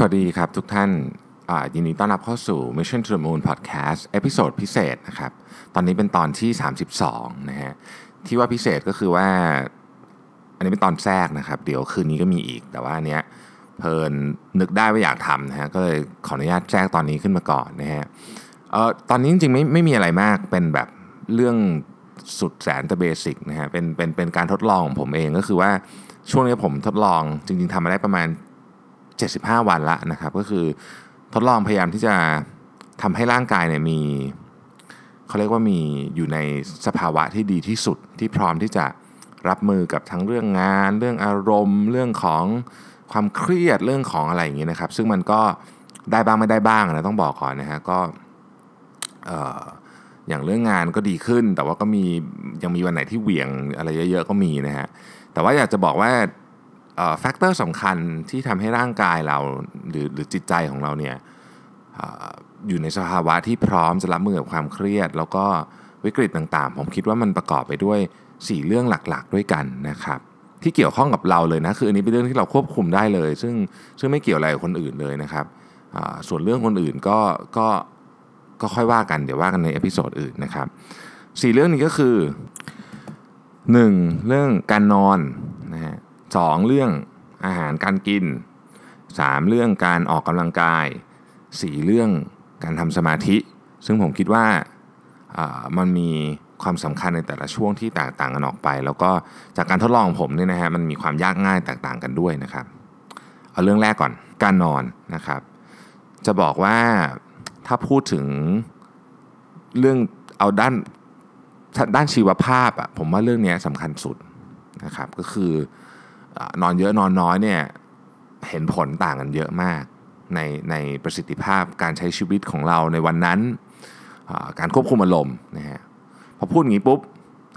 สวัสดีครับทุกท่านยินดีต้อนรับเข้าสู่ Mission to the Moon Podcast episode พิเศษนะครับ ตอนนี้เป็นตอนที่ 32 นะฮะ ที่ว่าพิเศษก็คือว่า อันนี้เป็นตอนแทรกนะครับ เดี๋ยวคืนนี้ก็มีอีก แต่ว่าอันเนี้ยเพิ่งนึกได้ว่าอยากทำนะฮะ ก็เลยขออนุญาตแทรกตอนนี้ขึ้นมาก่อนนะฮะ เอ่อ ตอนนี้จริงๆไม่ไม่มีอะไรมาก เป็นแบบเรื่องสุดแสนจะ basic นะฮะ เป็นเป็นเป็นการทดลองของผมเองก็คือว่าช่วงนี้ผมทดลองจริงๆทำมาได้ประมาณ 75 วันละนะครับ ก็คือทดลองพยายามที่จะทำให้ร่างกายเนี่ยมีเขาเรียกว่ามีอยู่ในสภาวะที่ดีที่สุดที่พร้อมที่จะรับมือกับทั้งเรื่องงาน เรื่องอารมณ์ เรื่องของความเครียดเรื่องของอะไรอย่างนี้นะครับ ซึ่งมันก็ได้บ้างไม่ได้บ้างนะต้องบอกก่อนนะฮะก็เอ่ออย่างเรื่องงานก็ดีขึ้น แต่ว่าก็มียังมีวันไหนที่เหวี่ยงอะไรเยอะ ๆ ก็มีนะฮะแต่ว่าอยากจะบอกว่า แฟกเตอร์สำคัญที่ทำให้ร่างกายเราหรือหรือจิตใจของเราเนี่ยออยู่ในสภาวะที่พร้อมจะรับมือกับความเครียด แล้วก็วิกฤตต่างๆ ผมคิดว่ามันประกอบไปด้วย 4 เรื่องหลักๆ ด้วยกันนะครับที่เกี่ยวข้องกับเราเลยนะคืออันนี้เป็นเรื่องที่เราควบคุมได้เลย ซึ่งซึ่งไม่เกี่ยวอะไรกับคนอื่นเลยนะครับส่วนเรื่องคนอื่นก็ก็ก็ค่อยว่ากันเดี๋ยวว่ากันใน episode อื่นนะครับสี่เรื่องนี้ก็คือ 1. เรื่องการนอนนะฮะ สองเรื่องอาหารการกิน 3. เรื่องการออกกำลังกาย 4. เรื่องการทำสมาธิ ซึ่งผมคิดว่าอ่ามันมีความสำคัญในแต่ละช่วงที่แตกต่างกันออกไป แล้วก็จากการทดลองของผมเนี่ยนะฮะมันมีความยากง่ายแตกต่างกันด้วยนะครับ เอาเรื่องแรกก่อนการนอนนะครับ จะบอกว่าถ้าพูดถึงเรื่องเอาด้านด้านชีวภาพอะผมว่าเรื่องนี้สำคัญสุดนะครับก็คือ นอนเยอะนอนน้อยเนี่ยเห็นผลต่างกันเยอะมากในในประสิทธิภาพการใช้ชีวิตของเราในวันนั้นการควบคุมอารมณ์นะฮะพอพูดอย่างนี้ปุ๊บ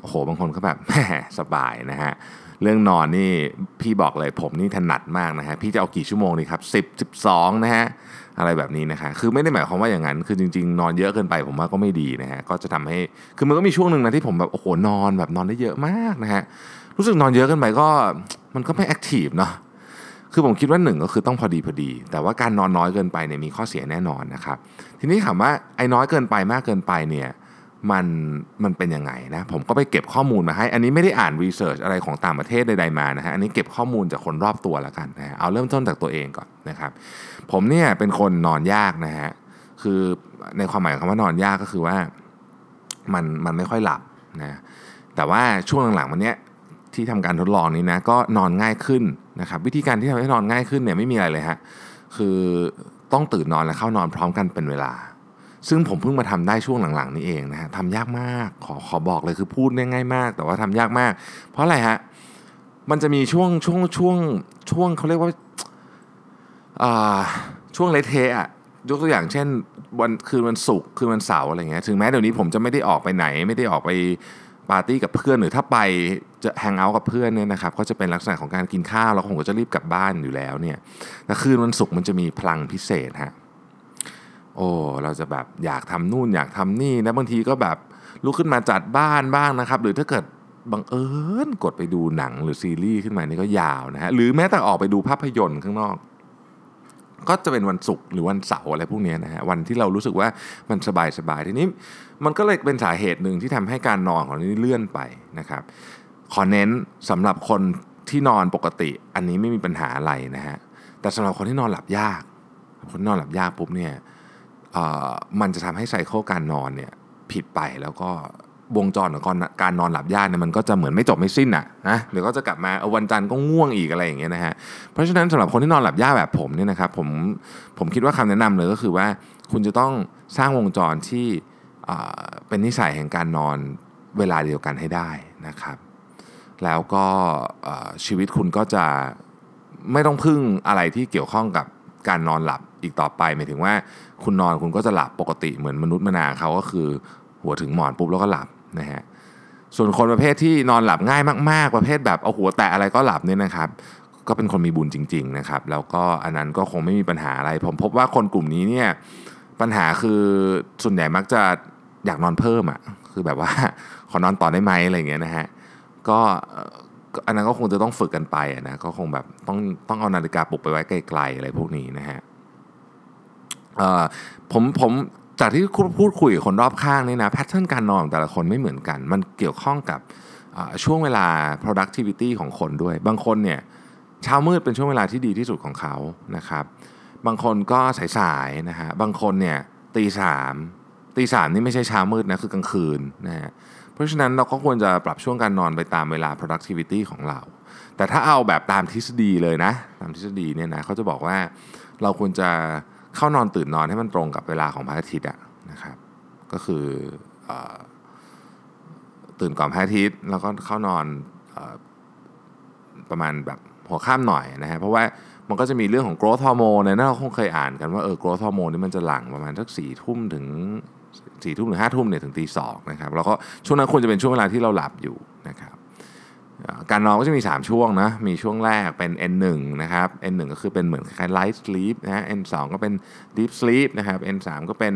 โอ้โหบางคนก็แบบแหมสบายนะฮะเรื่องนอนนี่พี่บอกเลยผมนี่ถนัดมากนะฮะพี่จะเอากี่ชั่วโมงดีครับ10 12นะฮะอะไรแบบนี้นะคะคือไม่ได้หมายความว่าอย่างนั้น คือจริง ๆ นอนเยอะเกินไปผมว่าก็ไม่ดีนะฮะก็จะทำให้คือมันก็มีช่วงหนึ่งนะที่ผมแบบโอ้โหนอนแบบนอนได้เยอะมากนะฮะ รู้สึกนอนเยอะเกินไปก็มันก็ไม่แอคทีฟเนาะคือผมคิดว่าหนึ่งก็คือต้องพอดีพอดี แต่ว่าการนอนน้อยเกินไปเนี่ยมีข้อเสียแน่นอนนะครับ ทีนี้ถามว่าไอ้น้อยเกินไปมากเกินไปเนี่ยมันมันเป็นยังไงนะผมก็ไปเก็บข้อมูลมาให้ อันนี้ไม่ได้อ่านรีเสิร์ชอะไรของต่างประเทศใดๆมานะฮะอันนี้เก็บข้อมูลจากคนรอบตัวแล้วกันนะเอาเริ่มต้นจากตัวเองก่อนนะครับ ผมเนี่ยเป็นคนนอนยากนะฮะคือในความหมายของคำว่านอนยากก็คือว่ามันมันไม่ค่อยหลับนะแต่ว่าช่วงหลังๆวันเนี้ย ที่ทำการทดลองนี้นะก็นอนง่ายขึ้นนะครับวิธีการที่ทำให้นอนง่ายขึ้นเนี่ยไม่มีอะไรเลยฮะคือต้องตื่นนอนและเข้านอนพร้อมกันเป็นเวลา ซึ่งผมเพิ่งมาทำได้ช่วงหลังๆ นี้เองนะฮะทำยากมากขอขอบอกเลยคือพูดง่ายมาก แต่ว่าทำยากมาก เพราะอะไรฮะมันจะมีช่วงช่วงช่วงช่วงเขาเรียกว่าช่วงเลเทอะยกตัวอย่างเช่นวันคืนวันศุกร์คืนวันเสาร์อะไรเงี้ยถึงแม้เดี๋ยวนี้ผมจะไม่ได้ออกไปไหน ไม่ได้ออกไป ปาร์ตี้กับเพื่อนหรือถ้าไปจะแฮงเอาท์กับเพื่อนเนี่ยนะครับก็จะเป็นลักษณะของการกินข้าวแล้วผมก็จะรีบกลับบ้านอยู่แล้วเนี่ยแต่คืนวันศุกร์มันจะมีพลังพิเศษฮะโอ้เราจะแบบอยากทำนู่นอยากทำนี่นะบางทีก็แบบลุกขึ้นมาจัดบ้านบ้างนะครับ หรือถ้าเกิดบังเอิญกดไปดูหนังหรือซีรีส์ขึ้นมานี่ก็ยาวนะฮะหรือแม้แต่ออกไปดูภาพยนตร์ข้างนอก ก็จะเป็นวันศุกร์หรือวันเสาร์อะไรพวกนี้นะฮะวันที่เรารู้สึกว่ามันสบายสบายทีนี้ มันก็เลยเป็นสาเหตุหนึ่งที่ทำให้การนอนของนี้เลื่อนไปนะครับขอเน้นสำหรับคนที่นอนปกติ อันนี้ไม่มีปัญหาอะไรนะฮะแต่สำหรับคนที่นอนหลับยาก คนนอนหลับยากปุ๊บเนี่ยมันจะทำให้ไซเคิลการนอนเนี่ยผิดไปแล้วก็ วงจรของการนอนหลับยากเนี่ยมันก็จะเหมือนไม่จบไม่สิ้นอะนะเดี๋ยวก็จะกลับมาวันจันทร์ก็ง่วงอีกอะไรอย่างเงี้ยนะฮะเพราะฉะนั้นสำหรับคนที่นอนหลับยากแบบผมเนี่ยนะครับผมผมคิดว่าคำแนะนำเลยก็คือว่าคุณจะต้องสร้างวงจรที่เป็นนิสัยแห่งการนอนเวลาเดียวกันให้ได้นะครับ แล้วก็ชีวิตคุณก็จะไม่ต้องพึ่งอะไรที่เกี่ยวข้องกับการนอนหลับอีกต่อไปหมายถึงว่าคุณนอนคุณก็จะหลับปกติเหมือนมนุษย์มนาเขาก็คือหัวถึงหมอนปุ๊บแล้วก็หลับ นะฮะส่วนคนประเภทที่นอนหลับง่ายมาก ๆ ประเภทแบบเอาหัวแตะอะไรก็หลับเนี่ยนะครับ ก็เป็นคนมีบุญจริง ๆ นะครับ แล้วก็อันนั้นก็คงไม่มีปัญหาอะไร ผมพบว่าคนกลุ่มนี้เนี่ยปัญหาคือส่วนใหญ่มักจะอยากนอนเพิ่มอะคือแบบว่าขอนอนต่อได้ไหมอะไรเงี้ยนะฮะก็อันนั้นก็คงจะต้องฝึกกันไปนะก็คงแบบต้องต้องเอานาฬิกาปลุกไปไว้ไกลๆอะไรพวกนี้นะฮะผมผม จากที่พูดคุยกับคนรอบข้างนี่นะแพทเทิร์นการนอนของแต่ละคนไม่เหมือนกัน มันเกี่ยวข้องกับช่วงเวลา productivity ของคนด้วย บางคนเนี่ยเช้ามืดเป็นช่วงเวลาที่ดีที่สุดของเขานะครับ บางคนก็สายๆนะฮะบางคนเนี่ยตีสามตีสามนี่ไม่ใช่เช้ามืดนะคือกลางคืนนะฮะเพราะฉะนั้นเราก็ควรจะปรับช่วงการนอนไปตามเวลา productivity ของเรา แต่ถ้าเอาแบบตามทฤษฎีเลยนะ ตามทฤษฎีเนี่ยนะเขาจะบอกว่าเราควรจะ เข้านอนตื่นนอนให้มันตรงกับเวลาของพระอาทิตย์อะนะครับ ก็คืออตื่นก่อนพระอาทิตย์แล้วก็เข้านอนอประมาณแบบหัวค่ำหน่อยนะฮะเพราะว่ามันก็จะมีเรื่องของ growth hormone เนี่ยนะเราคงเคยอ่านกันว่าเออ growth hormone นี่มันจะหลั่งประมาณสักสี่ทุ่มถึงสี่ทุ่มถึงห้าทุ่มเนี่ยถึงตีสองนะครับแล้วก็ช่วงนั้นควรจะเป็นช่วงเวลาที่เราหลับอยู่นะครับ การนอนก็จะมี 3 ช่วงนะ มีช่วงแรกเป็น N1 นะครับ N1 ก็คือเป็นเหมือนคล้ายๆ light sleep นะฮะ N2 ก็เป็น deep sleep นะครับ N3 ก็เป็น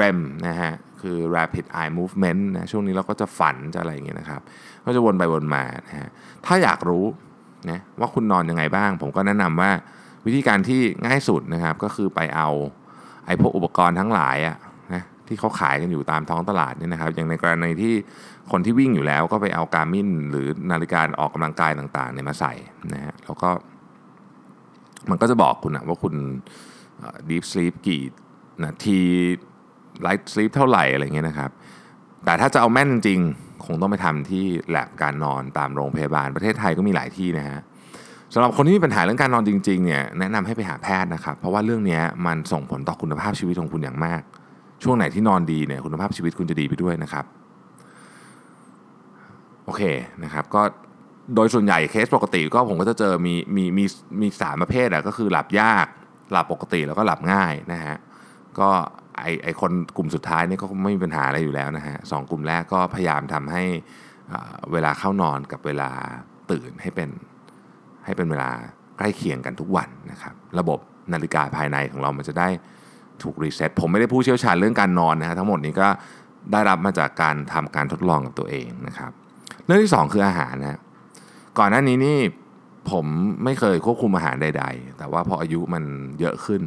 REM นะฮะ คือ rapid eye movement นะ ช่วงนี้เราก็จะฝันจะอะไรอย่างเงี้ยนะครับ ก็จะวนไปวนมานะฮะ ถ้าอยากรู้นะว่าคุณนอนยังไงบ้าง ผมก็แนะนำว่าวิธีการที่ง่ายสุดนะครับ ก็คือไปเอาไอ้พวกอุปกรณ์ทั้งหลายอะนะ ที่เขาขายกันอยู่ตามท้องตลาดเนี่ยนะครับ อย่างในกรณีที่คนที่วิ่งอยู่แล้วก็ไปเอาการมินหรือนาฬิกาออกกำลังกายต่างๆเนี่ยมาใส่นะฮะแล้วก็ มันก็จะบอกคุณนะว่าคุณดีฟสลีปกี่นาทีไลท์สลีปเท่าไหร่อะไรเงี้ยนะครับ แต่ถ้าจะเอาแม่นจริง คงต้องไปทำที่แลบการนอนตามโรงพยาบาลประเทศไทยก็มีหลายที่นะฮะสำหรับคนที่มีปัญหาเรื่องการนอนจริงๆเนี่ยแนะนำให้ไปหาแพทย์นะครับ เพราะว่าเรื่องนี้มันส่งผลต่อคุณภาพชีวิตของคุณอย่างมาก ช่วงไหนที่นอนดีเนี่ยคุณภาพชีวิตคุณจะดีไปด้วยนะครับ โอเคนะครับก็โดยส่วนใหญ่เคสปกติก็ผมก็จะเจอมีมีมีมีสามประเภทอะก็คือหลับยาก หลับปกติแล้วก็หลับง่ายนะฮะก็ไอไอคนกลุ่มสุดท้ายนี่ก็ไม่มีปัญหาอะไรอยู่แล้วนะฮะสองกลุ่มแรกก็พยายามทำให้เวลาเข้านอนกับเวลาตื่นให้เป็นให้เป็นเวลาใกล้เคียงกันทุกวันนะครับ ระบบนาฬิกาภายในของเรามันจะได้ ถูกรีเซ็ตผมไม่ได้ผู้เชี่ยวชาญเรื่องการนอนนะฮะทั้งหมดนี้ก็ได้รับมาจากการทำการทดลองกับตัวเองนะครับ เรื่องที่สองคืออาหารนะก่อนหน้านี้นี่ผมไม่เคยควบคุมอาหารใด ๆ แต่ว่าพออายุมันเยอะขึ้น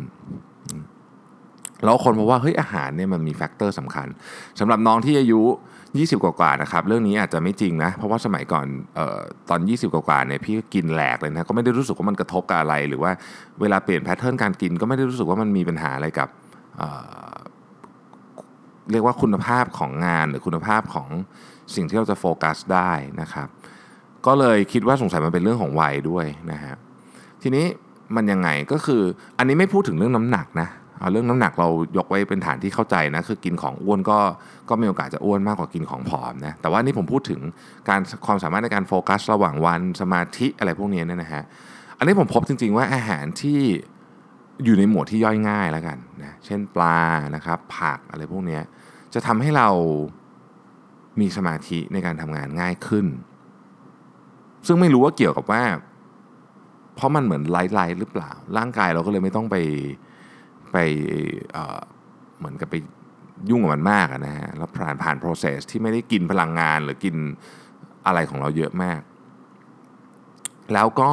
แล้วค้นพบว่าเฮ้ยอาหารเนี่ยมันมี factor สำคัญสำหรับน้องที่อายุ 20 กว่าๆนะครับเรื่องนี้อาจจะไม่จริงนะ เพราะว่าสมัยก่อนอ่อตอน 20 กว่าๆเนี่ยพี่ก็กินแหลกเลยนะก็ไม่ได้รู้สึกว่ามันกระทบกับอะไร หรือว่าเวลาเปลี่ยน pattern การกินก็ไม่ได้รู้สึกว่ามันมีปัญหาอะไรกับ เรียกว่าคุณภาพของงานหรือคุณภาพของสิ่งที่เราจะโฟกัสได้นะครับ ก็เลยคิดว่าสงสัยมันเป็นเรื่องของวัยด้วยนะฮะทีนี้มันยังไงก็คืออันนี้ไม่พูดถึงเรื่องน้ำหนักนะเอาเรื่องน้ำหนักเรายกไว้เป็นฐานที่เข้าใจนะคือกินของอ้วนก็ก็มีโอกาสจะอ้วนมากกว่ากินของผอมนะแต่ว่านี่ผมพูดถึงการความสามารถในการโฟกัส ระหว่างวันสมาธิอะไรพวกนี้เนี่ยนะฮะอันนี้ผมพบจริง ๆ ว่าอาหารที่ อยู่ในหมวดที่ย่อยง่ายแล้วกันนะเช่นปลานะครับ ผักอะไรพวกนี้จะทำให้เรามีสมาธิในการทำงานง่ายขึ้น ซึ่งไม่รู้ว่าเกี่ยวกับว่า เพราะมันเหมือนไลท์ไลท์หรือเปล่า ร่างกายเราก็เลยไม่ต้องไปไปเเหมือนกับไปยุ่งกับมันมากนะฮะแล้วผ่านผ่าน process ที่ไม่ได้กินพลังงานหรือกินอะไรของเราเยอะมาก แล้วก็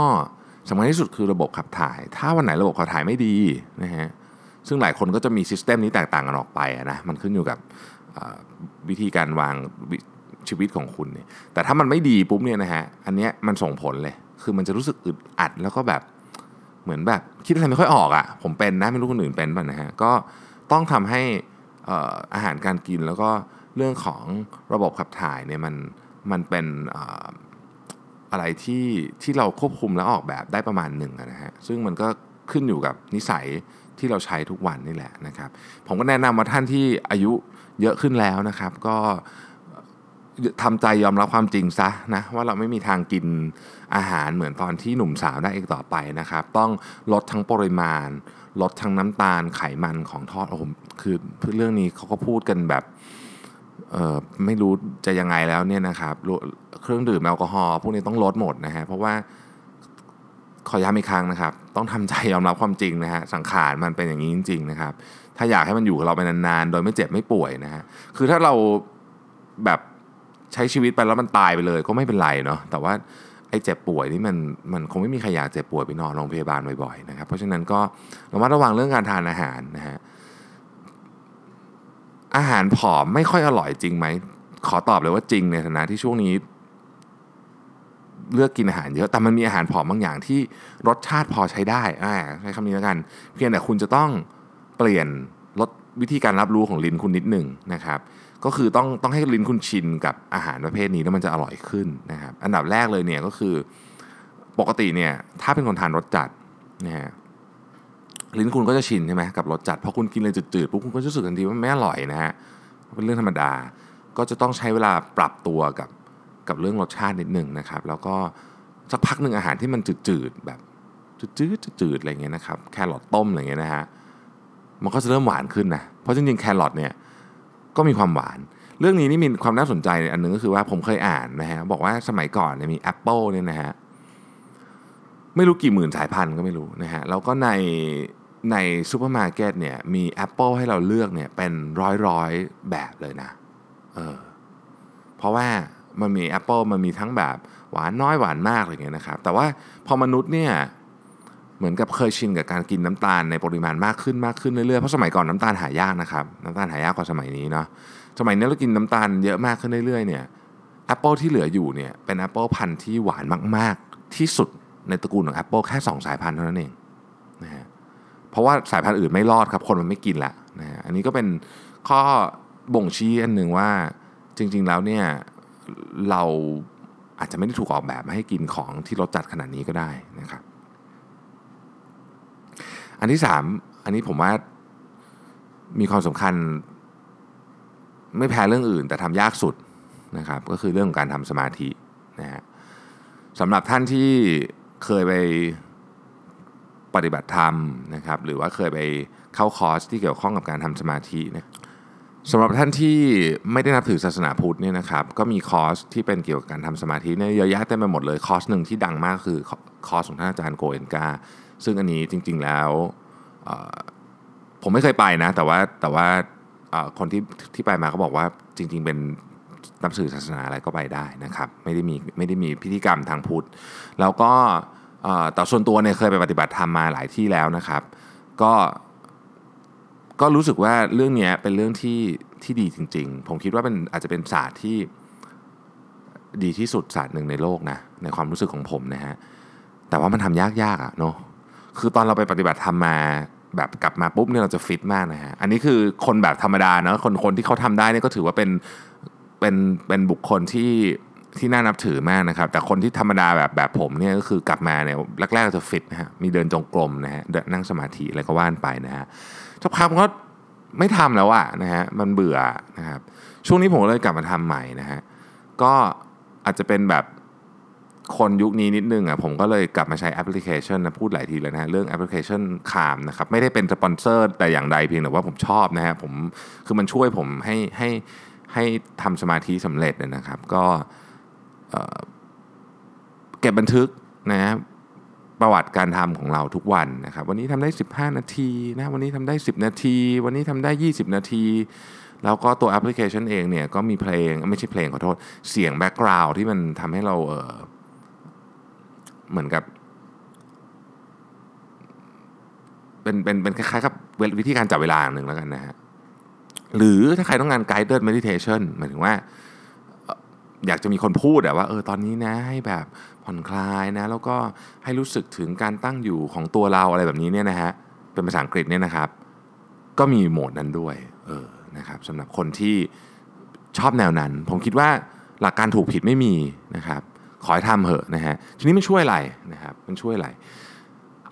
สำคัญที่สุดคือระบบขับถ่าย ถ้าวันไหนระบบขับถ่ายไม่ดีนะฮะซึ่งหลายคนก็จะมีซิสเต็มนี้แตกต่างกันออกไปนะมันขึ้นอยู่กับวิธีการวางวชีวิตของคุณเนี่ยแต่ถ้ามันไม่ดีปุ๊บเนี่ยนะฮะอันเนี้ยมันส่งผลเลย คือมันจะรู้สึกอึดอัดแล้วก็แบบเหมือนแบบคิดอะไรไม่ค่อยออกอะ่ะผมเป็นนะไม่รู้คนอื่นเป็นป่ะนะฮะก็ต้องทำให้ออาหารการกินแล้วก็เรื่องของระบบขับถ่ายเนี่ยมันมันเป็น อะไรที่ที่เราควบคุมและออกแบบได้ประมาณหนึ่งนะฮะซึ่งมันก็ขึ้นอยู่กับนิสัยที่เราใช้ทุกวันนี่แหละนะครับ ผมก็แนะนำว่าท่านที่อายุเยอะขึ้นแล้วนะครับ ก็ทำใจยอมรับความจริงซะนะว่าเราไม่มีทางกินอาหารเหมือนตอนที่หนุ่มสาวได้อีกต่อไปนะครับ ต้องลดทั้งปริมาณ ลดทั้งน้ำตาลไขมันของทอดโอ้โหคือเรื่องนี้เขาก็พูดกันแบบ ไม่รู้จะยังไงแล้วเนี่ยนะครับเครื่องดื่มแอลกอฮอล์พวกนี้ต้องลดหมดนะฮะเพราะว่าขอย้ำอีกครั้งนะครับ ต้องทำใจยอมรับความจริงนะฮะสังขารมันเป็นอย่างนี้จริง ๆ นะครับ ถ้าอยากให้มันอยู่กับเราไปนานๆ โดยไม่เจ็บไม่ป่วยนะฮะคือถ้าเราแบบใช้ชีวิตไปแล้วมันตายไปเลย ก็ไม่เป็นไรเนาะแต่ว่าไอ้เจ็บป่วยนี่มันมันคงไม่มีใครอยากเจ็บป่วยไปนอนโรงพยาบาลบ่อยๆนะครับเพราะฉะนั้นก็ระมัดระวังเรื่องการทานอาหารนะฮะ อาหารผอมไม่ค่อยอร่อยจริงไหม ขอตอบเลยว่าจริงในฐานะที่ช่วงนี้ เลือกกินอาหารเยอะ แต่มันมีอาหารผอมบางอย่างที่รสชาติพอใช้ได้อ่าใช้คำนี้แล้วกัน เพียงแต่คุณจะต้องเปลี่ยนลดวิธีการรับรู้ของลิ้นคุณนิดหนึ่งนะครับ ก็คือต้องต้องให้ลิ้นคุณชินกับอาหารประเภทนี้แล้วมันจะอร่อยขึ้นนะครับ อันดับแรกเลยเนี่ยก็คือปกติเนี่ยถ้าเป็นคนทานรสจัดนะฮะ ลิ้นคุณก็จะชินใช่ไหมกับรสจัดพอคุณกินเลยจืดๆปุ๊บคุณก็จะรู้สึกทันทีว่าไม่อร่อยนะฮะเป็นเรื่องธรรมดา ก็จะต้องใช้เวลาปรับตัวกับกับเรื่องรสชาตินิดหนึ่งนะครับ แล้วก็สักพักหนึ่งอาหารที่มันจืดๆแบบจืดๆจืดๆอะไรเงี้ยนะครับแครอทต้มอะไรเงี้ยนะฮะมันก็จะเริ่มหวานขึ้นนะเพราะจริงๆแครอทเนี่ยก็มีความหวาน เรื่องนี้นี่มีความน่าสนใจอันหนึ่งก็คือว่าผมเคยอ่านนะฮะบอกว่าสมัยก่อนเนี่ยมีแอปเปิลเนี่ยนะฮะไม่รู้กี่หมื่นสายพันธุ์ก็ไม่รู้นะฮะแล้วก็ใน ในซูเปอร์มาร์เก็ตเนี่ยมีแอปเปิลให้เราเลือกเนี่ยเป็นร้อยร้อยแบบเลยนะเออเพราะว่ามันมีแอปเปิลมันมีทั้งแบบหวานน้อยหวานมากอะไรเงี้ยนะครับ แต่ว่าพอมนุษย์เนี่ยเหมือนกับเคยชินกับการกินน้ำตาลในปริมาณมากขึ้นมากขึ้นเรื่อยๆเพราะสมัยก่อนน้ำตาลหายากนะครับน้ำตาลหายากกว่าสมัยนี้เนาะสมัยนี้เรากินน้ำตาลเยอะมากขึ้นเรื่อยๆเนี่ยแอปเปิลที่เหลืออยู่เนี่ยเป็นแอปเปิลพันธุ์ที่หวานมากๆ ที่สุดในตระกูลของแอปเปิลแค่สองสายพันธุ์เท่านั้นเองนะฮะ เพราะว่าสายพันธุ์อื่นไม่รอดครับคนมันไม่กินละนะฮะอันนี้ก็เป็นข้อบ่งชี้อันหนึ่งว่าจริง ๆแล้วเนี่ยเราอาจจะไม่ได้ถูกออกแบบมาให้กินของที่รสจัดขนาดนี้ก็ได้นะครับอันที่สามอันนี้ผมว่ามีความสำคัญไม่แพ้เรื่องอื่น แต่ทำยากสุดนะครับก็คือเรื่องของการทำสมาธินะฮะสำหรับท่านที่เคยไป ปฏิบัติธรรมนะครับหรือว่าเคยไปเข้าคอร์สที่เกี่ยวข้องกับการทำสมาธินะสำหรับท่านที่ไม่ได้นับถือศาสนาพุทธเนี่ยนะครับก็มีคอร์สที่เป็นเกี่ยวกับการทำสมาธิเนี่ยเยอะแยะเต็มไปหมดเลยคอร์สหนึ่งที่ดังมากคือคอร์สของท่านอาจารย์โกเอนกาซึ่งอันนี้จริงๆแล้วผมไม่เคยไปนะแต่ว่าแต่ว่าคนที่ที่ไปมาเขาบอกว่าจริง ๆ เป็นนับถือศาสนาอะไรก็ไปได้นะครับไม่ได้มีไม่ได้มีพิธีกรรมทางพุทธ แล้วก็ แต่ส่วนตัวเนี่ยเคยไปปฏิบัติธรรมมาหลายที่แล้วนะครับ ก็ก็รู้สึกว่าเรื่องนี้เป็นเรื่องที่ที่ดีจริง ๆ ผมคิดว่าเป็นอาจจะเป็นศาสตร์ที่ดีที่สุดศาสตร์หนึ่งในโลกนะในความรู้สึกของผมนะฮะแต่ว่ามันทำยากๆอะ่ะเนาะคือตอนเราไปปฏิบัติธรรมมาแบบกลับมาปุ๊บเนี่ยเราจะฟิตมากนะฮะอันนี้คือคนแบบธรรมดาเนาะคนคนที่เขาทำได้เนี่ยก็ถือว่าเป็นเป็นเป็นบุคคลที่ ที่น่านับถือมากนะครับ แต่คนที่ธรรมดาแบบแบบผมเนี่ยก็คือกลับมาเนี่ยแรกๆจะฟิตนะฮะมีเดินจงกรมนะฮะเดินนั่งสมาธิอะไรก็ว่านไปนะฮะสักพักมันก็ไม่ทำแล้วอะนะฮะมันเบื่อนะครับ ช่วงนี้ผมเลยกลับมาทำใหม่นะฮะก็อาจจะเป็นแบบคนยุคนี้นิดนึงอะผมก็เลยกลับมาใช้แอปพลิเคชันนะพูดหลายทีแล้วนะฮะเรื่องแอปพลิเคชัน Calm นะครับไม่ได้เป็นสปอนเซอร์แต่อย่างใดเพียงแต่ว่าผมชอบนะฮะผมคือมันช่วยผมให้ให้ให้ทำสมาธิสำเร็จนะครับ ก็ เก็บบันทึกนะฮะประวัติการทำของเราทุกวันนะครับ วันนี้ทำได้ 15 นาทีนะวันนี้ทำได้ 10 นาที วันนี้ทำได้ 20 นาที แล้วก็ตัวแอปพลิเคชันเองเนี่ยก็มีเพลงไม่ใช่เพลงขอโทษเสียง background ที่มันทำให้เราเออเหมือนกับเป็นเป็นเป็นคล้ายๆกับวิธีการจับเวลาหนึ่งแล้วกันนะฮะหรือถ้าใครต้องการ guided meditation หมายถึงว่า อยากจะมีคนพูดอะว่าเออตอนนี้นะให้แบบผ่อนคลายนะ แล้วก็ให้รู้สึกถึงการตั้งอยู่ของตัวเราอะไรแบบนี้เนี่ยนะฮะเป็นภาษาอังกฤษเนี่ยนะครับ ก็มีโหมดนั้นด้วยเออนะครับสำหรับคนที่ชอบแนวนั้น ผมคิดว่าหลักการถูกผิดไม่มีนะครับ ขอให้ทำเหอะนะฮะทีนี้มันช่วยอะไรนะครับมันช่วยอะไร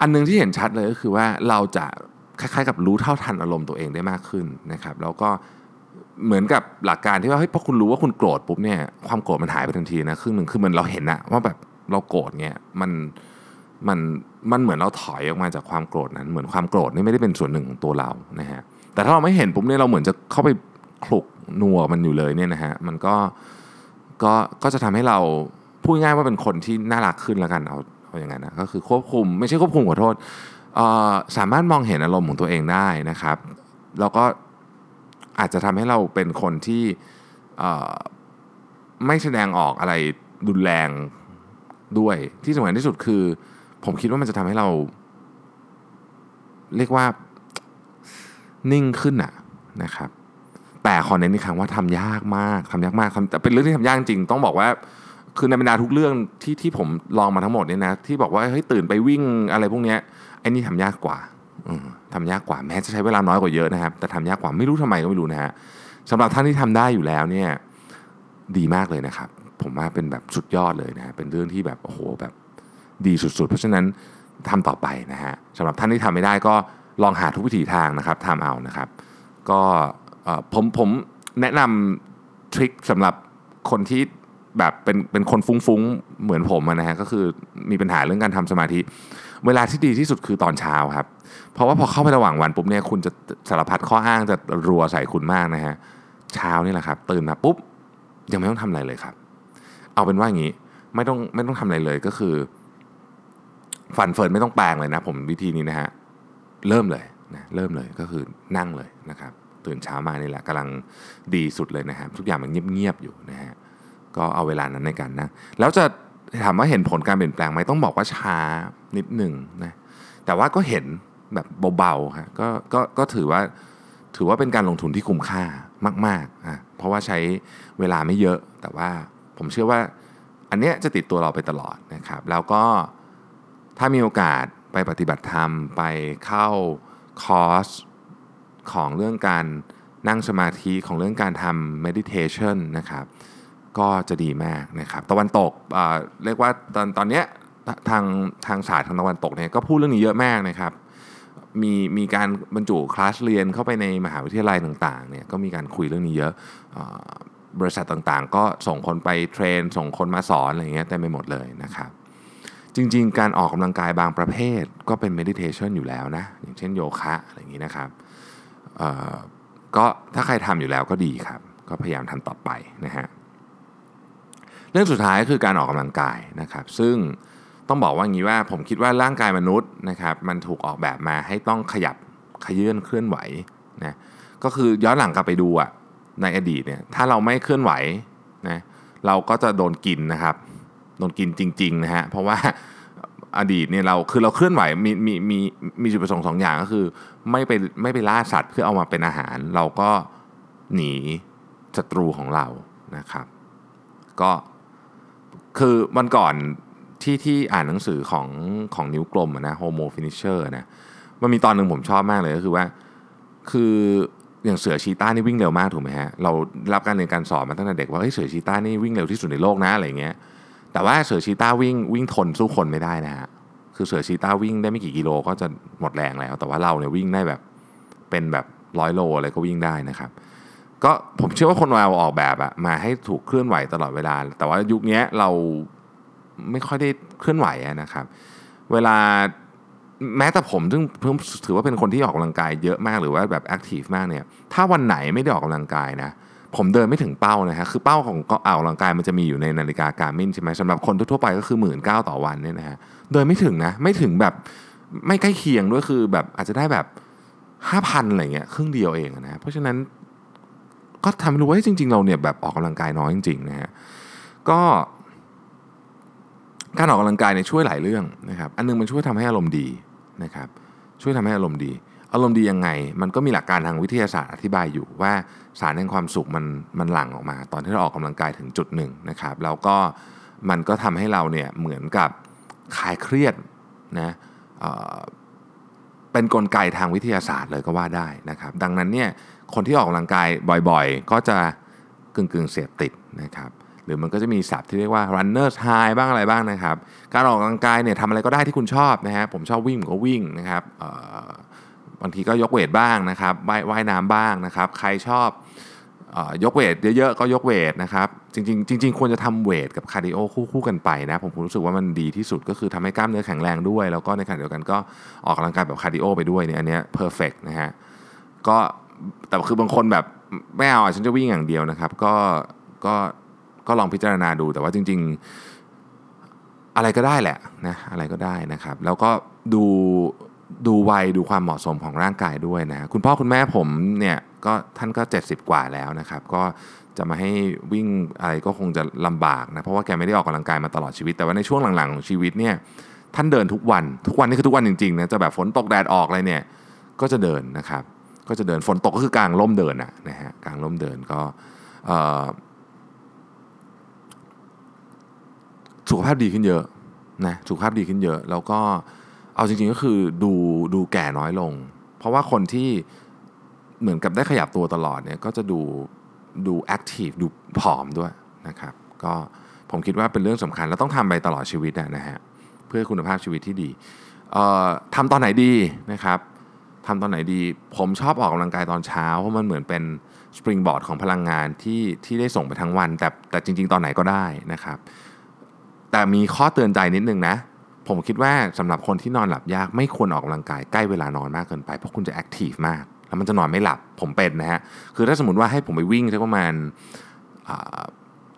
อันหนึงที่เห็นชัดเลยก็คือว่าเราจะคล้ายๆ กับรู้เท่าทันอารมณ์ตัวเองได้มากขึ้นนะครับ แล้วก็ เหมือนกับหลักการที่ว่าเฮ้ยพอคุณรู้ว่าคุณโกรธปุ๊บเนี่ยความโกรธมันหายไปทันทีนะครึ่งหนึ่งคือมันเราเห็นอะว่าแบบเราโกรธเนี่ยมันมันมันเหมือนเราถอยออกมาจากความโกรธนั้น เหมือนความโกรธนี่ไม่ได้เป็นส่วนหนึ่งของตัวเรานะฮะแต่ถ้าเราไม่เห็นปุ๊บเนี่ยเราเหมือนจะเข้าไปคลุกนัวมันอยู่เลยเนี่ยนะฮะมันก็ก็ก็จะทำให้เราพูดง่ายว่าเป็นคนที่น่ารักขึ้นแล้วกันเอาเอาอย่างนั้นนะก็คือควบคุมไม่ใช่ควบคุมขอโทษสามารถมองเห็นอารมณ์ของตัวเองได้นะครับ แล้วก็ อาจจะทำให้เราเป็นคนที่ไม่แสดงออกอะไรรุนแรงด้วยที่สำคัญที่สุดคือ ผมคิดว่ามันจะทำให้เรา เรียกว่านิ่งขึ้นอะนะครับ แต่ขอเน้นอีกครั้งว่าทำยากมากทำยากมากแต่เป็นเรื่องที่ทำยากจริง ต้องบอกว่าคือในบรรดาทุกเรื่องที่ที่ผมลองมาทั้งหมดเนี่ยนะ ที่บอกว่าเฮ้ยตื่นไปวิ่งอะไรพวกเนี้ยไอ้นี่ทำยากกว่า อืม ทำยากกว่าแม้จะใช้เวลาน้อยกว่าเยอะนะครับ แต่ทำยากกว่าไม่รู้ทำไมก็ไม่รู้นะฮะสำหรับท่านที่ทำได้อยู่แล้วเนี่ยดีมากเลยนะครับ ผมว่าเป็นแบบสุดยอดเลยนะฮะเป็นเรื่องที่แบบโอ้โหแบบดีสุดๆ เพราะฉะนั้นทำต่อไปนะฮะสำหรับท่านที่ทำไม่ได้ก็ลองหาทุกวิถีทางนะครับทำเอานะครับ ก็ผมผมแนะนำทริคสำหรับคนที่แบบเป็นเป็นคนฟุ้งๆ เหมือนผมนะฮะก็คือมีปัญหาเรื่องการทำสมาธิ เวลาที่ดีที่สุดคือตอนเช้าครับ เพราะว่าพอเข้าไประหว่างวันปุ๊บเนี่ยคุณจะสารพัดข้ออ้างจะรัวใส่คุณมากนะฮะเช้านี่แหละครับ ตื่นมาปุ๊บยังไม่ต้องทำอะไรเลยครับ เอาเป็นว่าอย่างนี้ไม่ต้องไม่ต้องทำอะไรเลยก็คือฟันเฟิร์นไม่ต้องแปลงเลยนะ ผมวิธีนี้นะฮะเริ่มเลยนะเริ่มเลยก็คือนั่งเลยนะครับตื่นเช้ามานี่แหละกำลังดีสุดเลยนะครับทุกอย่างมันเงียบๆอยู่นะฮะก็เอาเวลานั้นในการนั่งแล้วจะ ถามว่าเห็นผลการเปลี่ยนแปลงไหมต้องบอกว่าช้านิดหนึ่งนะแต่ว่าก็เห็นแบบเบาๆครับก็ก็ก็ถือว่าถือว่าเป็นการลงทุนที่คุ้มค่ามากๆอะเพราะว่าใช้เวลาไม่เยอะ แต่ว่าผมเชื่อว่าอันเนี้ยจะติดตัวเราไปตลอดนะครับแล้วก็ถ้ามีโอกาสไปปฏิบัติธรรมไปเข้าคอร์สของเรื่องการนั่งสมาธิของเรื่องการทำ meditation นะครับ ก็จะดีมากนะครับตะวันตกเเรียกว่าตอนตอนนี้ทางทางศาสตร์ทางตะวันตกเนี่ยก็พูดเรื่องนี้เยอะมากนะครับมีมีการบรรจุคลาสเรียนเข้าไปในมหาวิทยาลัยต่างๆเนี่ยก็มีการคุยเรื่องนี้เยอะออบริษัทต่างๆ ก็ส่งคนไปเทรน ส่งคนมาสอนอะไรเงี้ยเต็มไปหมดเลยนะครับจริงๆ การออกกำลังกายบางประเภทก็เป็น meditation อยู่แล้วนะอย่างเช่นโยคะอะไรอย่างนี้นะครับก็ถ้าใครทำอยู่แล้วก็ดีครับ ก็พยายามทำต่อไปนะฮะ เรื่องสุดท้ายก็คือการออกกำลังกายนะครับ ซึ่งต้องบอกว่างี้ว่าผมคิดว่าร่างกายมนุษย์นะครับ มันถูกออกแบบมาให้ต้องขยับขยื่นเคลื่อนไหวนะก็คือย้อนหลังกลับไปดูอะในอดีตเนี่ยถ้าเราไม่เคลื่อนไหวนะเราก็จะโดนกินนะครับ โดนกินจริงๆนะฮะเพราะว่าอดีตเนี่ยเราคือเราเคลื่อนไหวมีมีมีมีจุดประสงค์สองอย่างก็คือ ไม่ไปไม่ไปล่าสัตว์เพื่อเอามาเป็นอาหาร เราก็หนีศัตรูของเรานะครับ ก็ คือวันก่อนที่ที่อ่านหนังสือของของนิ้วกลมอะนะ Homo finisher นะมันมีตอนหนึ่งผมชอบมากเลยก็คือว่า คืออย่างเสือชีต้านี่วิ่งเร็วมากถูกไหมฮะเรารับการเรียนการสอนมาตั้งแต่เด็กว่าเฮ้ยเสือชีต้านี่วิ่งเร็วที่สุดในโลกนะอะไรเงี้ย แต่ว่าเสือชีต้าวิ่งวิ่งทนสู้คนไม่ได้นะฮะคือเสือชีต้าวิ่งได้ไม่กี่กิโลก็จะหมดแรงแล้ว แต่ว่าเราเนี่ยวิ่งได้แบบเป็นแบบร้อยโลอะไรก็วิ่งได้นะครับ ก็ผมเชื่อว่าคนเราออกแบบอะมาให้ถูกเคลื่อนไหวตลอดเวลา แต่ว่ายุคนี้เราไม่ค่อยได้เคลื่อนไหวอะนะครับ เวลาแม้แต่ผมซึ่งเพิ่งถือว่าเป็นคนที่ออกกำลังกายเยอะมากหรือว่าแบบ active มากเนี่ย ถ้าวันไหนไม่ได้ออกกำลังกายนะผมเดินไม่ถึงเป้านะฮะคือเป้าของการออกกำลังกายมันจะมีอยู่ในนาฬิกา Garmin ใช่ไหมสำหรับคนทั่วไปก็คือหมื่นก้าวต่อวันเนี่ยนะฮะเดินไม่ถึงนะไม่ถึงแบบไม่ใกล้เคียงด้วยคือแบบอาจจะได้แบบห้าพันอะไรเงี้ยครึ่งเดียวเองนะเพราะฉะนั้น ก็ทำรู้ว่าจริง ๆ เราเนี่ยแบบออกกำลังกายน้อยจริงๆนะฮะก็การออกกำลังกายเนี่ยช่วยหลายเรื่องนะครับอันนึงมันช่วยทำให้อารมณ์ดีนะครับช่วยทำให้อารมณ์ดี อารมณ์ดียังไง มันก็มีหลักการทางวิทยาศาสตร์อธิบายอยู่ว่าสารแห่งความสุขมันมันหลั่งออกมา ตอนที่เราออกกำลังกายถึงจุดหนึ่งนะครับแล้วก็มันก็ทำให้เราเนี่ยเหมือนกับคลายเครียดนะเเป็นนกลไกทางวิทยาศาสตร์เลยก็ว่าได้นะครับ ดังนั้นเนี่ย คนที่ออกกำลังกายบ่อยๆ ก็จะกึ่งๆเสพติดนะครับหรือมันก็จะมีศัพท์ที่เรียกว่า runners high บ้างอะไรบ้างนะครับ การออกกำลังกายเนี่ยทำอะไรก็ได้ที่คุณชอบนะฮะผมชอบวิ่งก็วิ่งนะครับบางทีก็ยกเวทบ้างนะครับว่ายว่ายน้ำบ้างนะครับ ใครชอบออยก weight เยอะๆ ก็ยก weight นะครับ จริงๆจริง ๆ ควรจะทำ weight กับ cardio คู่ๆกันไปนะ ผมรู้สึกว่ามันดีที่สุดก็คือทำให้กล้ามเนื้อแข็งแรงด้วย แล้วก็ในขณะเดียวกันก็ออกกำลังกายแบบ cardio ไปด้วยเนี่ยอันเนี้ย perfect นะฮะก็ แต่คือบางคนแบบไม่เอาอะฉันจะวิ่งอย่างเดียวนะครับ ก็ก็ก็ลองพิจารณาดูแต่ว่าจริง ๆ อะไรก็ได้แหละนะอะไรก็ได้นะครับ แล้วก็ดูดูวัยดูความเหมาะสมของร่างกายด้วยนะคุณพ่อคุณแม่ผมเนี่ยก็ท่านก็ 70 กว่าแล้วนะครับ ก็จะมาให้วิ่งอะไรก็คงจะลำบากนะเพราะว่าแกไม่ได้ออกกำลังกายมาตลอดชีวิต แต่ว่าในช่วงหลังๆของชีวิตเนี่ยท่านเดินทุกวัน ทุกวันนี่คือทุกวันจริงๆนะจะแบบฝนตกแดดออกอะไรเนี่ยก็จะเดินนะครับ ก็จะเดินฝนตกก็คือกลางร่มเดินอะนะฮะกลางร่มเดินก็สุขภาพดีขึ้นเยอะนะสุขภาพดีขึ้นเยอะ แล้วก็เอาจริงๆก็คือดูดูแก่น้อยลง เพราะว่าคนที่เหมือนกับได้ขยับตัวตลอดเนี่ยก็จะดูดูแอคทีฟดูผอมด้วยนะครับก็ผมคิดว่าเป็นเรื่องสำคัญแล้วต้องทำไปตลอดชีวิตนะฮะเพื่อคุณภาพชีวิตที่ดีทำตอนไหนดีนะครับ ทำตอนไหนดี ผมชอบออกกำลังกายตอนเช้า เพราะมันเหมือนเป็นสปริงบอร์ดของพลังงานที่ที่ได้ส่งไปทั้งวัน แต่แต่จริง ๆ ตอนไหนก็ได้นะครับ แต่มีข้อเตือนใจนิดนึงนะ ผมคิดว่าสำหรับคนที่นอนหลับยากไม่ควรออกกำลังกายใกล้เวลานอนมากเกินไปเพราะคุณจะแอคทีฟมาก แล้วมันจะนอนไม่หลับผมเป็นนะฮะคือถ้าสมมติว่าให้ผมไปวิ่งสักประมาณ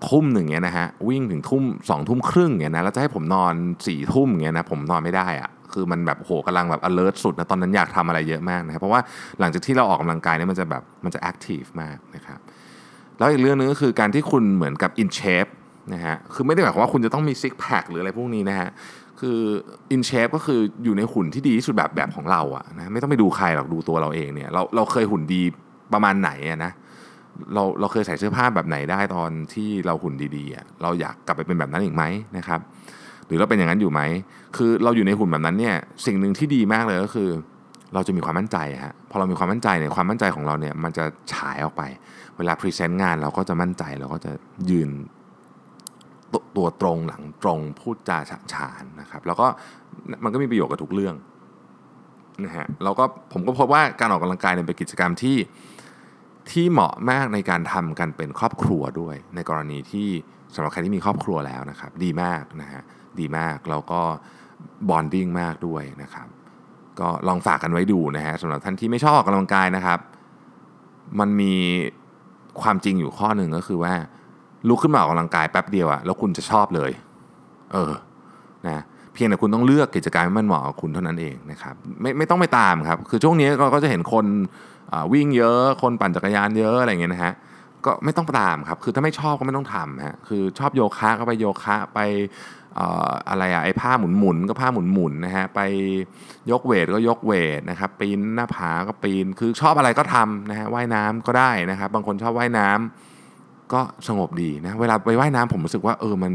ทุ่มหนึ่งเงี้ยนะฮะวิ่งถึงทุ่มสองทุ่มครึ่งเงี้ยนะแล้วจะให้ผมนอนสี่ทุ่มเงี้ยนะผมนอนไม่ได้อะ คือมันแบบโหกำลังแบบ alert สุดนะตอนนั้นอยากทำอะไรเยอะมากนะครับเพราะว่าหลังจากที่เราออกกำลังกายเนี่ยมันจะแบบมันจะ active มากนะครับแล้วอีกเรื่องนึงก็คือการที่คุณเหมือนกับ in shape นะฮะคือไม่ได้หมายความว่าคุณจะต้องมี six pack หรืออะไรพวกนี้นะฮะคือ in shape ก็คืออยู่ในหุ่นที่ดีที่สุดแบบแบบของเราอะนะไม่ต้องไปดูใครหรอกดูตัวเราเองเนี่ยเราเราเคยหุ่นดีประมาณไหนอะนะเราเราเคยใส่เสื้อผ้าแบบไหนได้ตอนที่เราหุ่นดีๆอะเราอยากกลับไปเป็นแบบนั้นอีกไหมนะครับ รือเราเป็นอย่างนั้นอยู่ไหม คือเราอยู่ในหุ่นแบบนั้นเนี่ยสิ่งหนึ่งที่ดีมากเลยก็คือ เราจะมีความมั่นใจฮะพอเรามีความมั่นใจเนี่ยความมั่นใจของเราเนี่ยมันจะฉายออกไป เวลาพรีเซนต์งานเราก็จะมั่นใจเราก็จะยืนตตัวตรงหลังตรงพูดจาฉะฉานนะครับ แล้วก็มันก็มีประโยชน์กับทุกเรื่องนะฮะเราก็ผมก็พบว่าการออกกำลังกายเนี่ยเป็นกิจกรรมที่ที่เหมาะมากในการทำกันเป็นครอบครัวด้วย ในกรณีที่สำหรับใครที่มีครอบครัวแล้วนะครับ ดีมากนะฮะ ดีมากแล้วก็บอนดิ้งมากด้วยนะครับ ก็ลองฝากกันไว้ดูนะฮะสำหรับท่านที่ไม่ชอบออกกำลังกายนะครับ มันมีความจริงอยู่ข้อหนึ่งก็คือว่าลุกขึ้นมาออกกำลังกายแป๊บเดียวอะแล้วคุณจะชอบเลย เออนะเพียงแต่คุณต้องเลือกกิจกรรมที่มันเหมาะกับคุณเท่านั้นเองนะครับไม่ไม่ต้องไปตามครับ คือช่วงนี้เราก็จะเห็นคนวิ่งเยอะคนปั่นจักรยานเยอะอะไรเงี้ยนะฮะก็ไม่ต้องตามครับ คือถ้าไม่ชอบก็ไม่ต้องทำฮะคือชอบโยคะก็ไปโยคะไป อะไรอะไอ้ผ้าหมุนหมุนก็ผ้าหมุนหมุนนะฮะไปยกเวทก็ยกเวทนะครับปีนหน้าผาก็ปีนคือชอบอะไรก็ทำนะฮะว่ายน้ำก็ได้นะครับ บางคนชอบว่ายน้ำก็สงบดีนะเวลาไปว่ายน้ำผมรู้สึกว่าเออมัน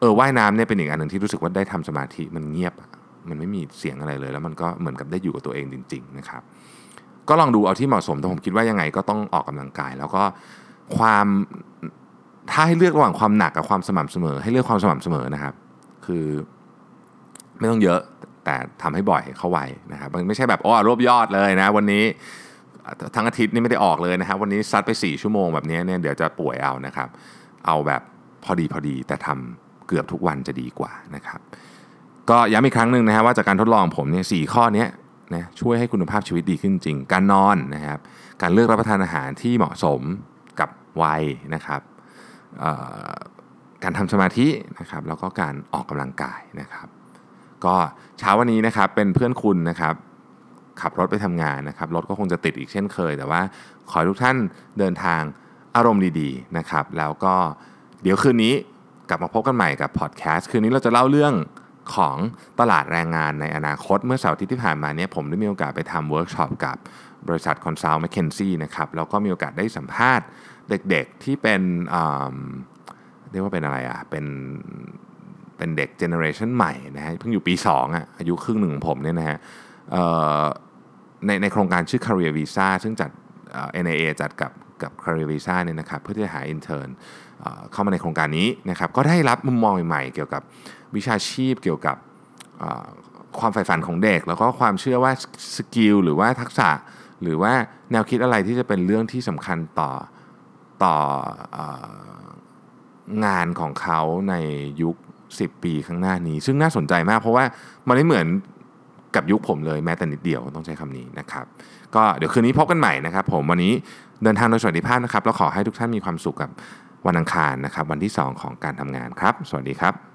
เออว่ายน้ำเนี่ยเป็นอีกอันหนึ่งที่รู้สึกว่าได้ทำสมาธิมันเงียบ มันไม่มีเสียงอะไรเลย แล้วมันก็เหมือนกับได้อยู่กับตัวเองจริง ๆ นะครับ ก็ลองดูเอาที่เหมาะสมแต่ผมคิดว่ายังไงก็ต้องออกกำลังกาย แล้วก็ความ ถ้าให้เลือกระหว่างความหนักกับความสม่ำเสมอ ให้เลือกความสม่ำเสมอนะครับ คือไม่ต้องเยอะแต่ทำให้บ่อยเข้าไว้นะครับมันไม่ใช่แบบโอ้รวบยอดเลยนะ วันนี้ทั้งอาทิตย์นี่ไม่ได้ออกเลยนะครับ วันนี้ซัดไป 4 ชั่วโมงแบบนี้เนี่ยเดี๋ยวจะป่วยเอานะครับ เอาแบบพอดีพอดีแต่ทำเกือบทุกวันจะดีกว่านะครับ ก็ย้ำอีกครั้งหนึ่งนะครับว่าจากการทดลองผมเนี่ยสข้อนี้นะช่วยให้คุณภาพชีวิตดีขึ้นจริง การนอนนะครับ การเลือกรับประทานอาหารที่เหมาะสมกับวัยนะครับ การทำสมาธินะครับแล้วก็การออกกำลังกายนะครับ ก็เช้าวันนี้นะครับเป็นเพื่อนคุณนะครับขับรถไปทำงานนะครับรถก็คงจะติดอีกเช่นเคย แต่ว่าขอทุกท่านเดินทางอารมณ์ดีๆนะครับ แล้วก็เดี๋ยวคืนนี้กลับมาพบกันใหม่กับพอดแคสต์คืนนี้เราจะเล่าเรื่องของตลาดแรงงานในอนาคต เมื่อเสาร์ที่ผ่านมาเนี่ยผมได้มีโอกาสไปทำเวิร์กช็อปกับบริษัท consult McKinsey นะครับแล้วก็มีโอกาสได้สัมภาษณ์ เด็กๆที่เป็นเรียกว่าเป็นอะไรอะเป็นเป็นเด็ก generation ใหม่นะฮะเพิ่งอยู่ปี2อะอายุครึ่งหนึ่งของผมเนี่ยนะฮะในในโครงการชื่อ Career Visa ซึ่งจัด NAA จัดกับกับ Career Visa เนี่ยนะครับเพื่อที่จะหา intern เข้ามาในโครงการนี้นะครับก็ได้รับมุมมองใหม่ๆเกี่ยวกับวิชาชีพเกี่ยวกับความใฝ่ฝันของเด็ก แล้วก็ความเชื่อว่าสกิลหรือว่าทักษะ หรือว่าแนวคิดอะไรที่จะเป็นเรื่องที่สำคัญต่อ ต่องานของเขาในยุค 10 ปีข้างหน้านี้ ซึ่งน่าสนใจมาก เพราะว่ามันไม่เหมือนกับยุคผมเลยแม้แต่นิดเดียวต้องใช้คำนี้นะครับ ก็เดี๋ยวคืนนี้พบกันใหม่นะครับ ผมวันนี้เดินทางโดยสวัสดิภาพนะครับ แล้วขอให้ทุกท่านมีความสุขกับวันอังคารนะครับ วันที่ 2 ของการทำงานครับ สวัสดีครับ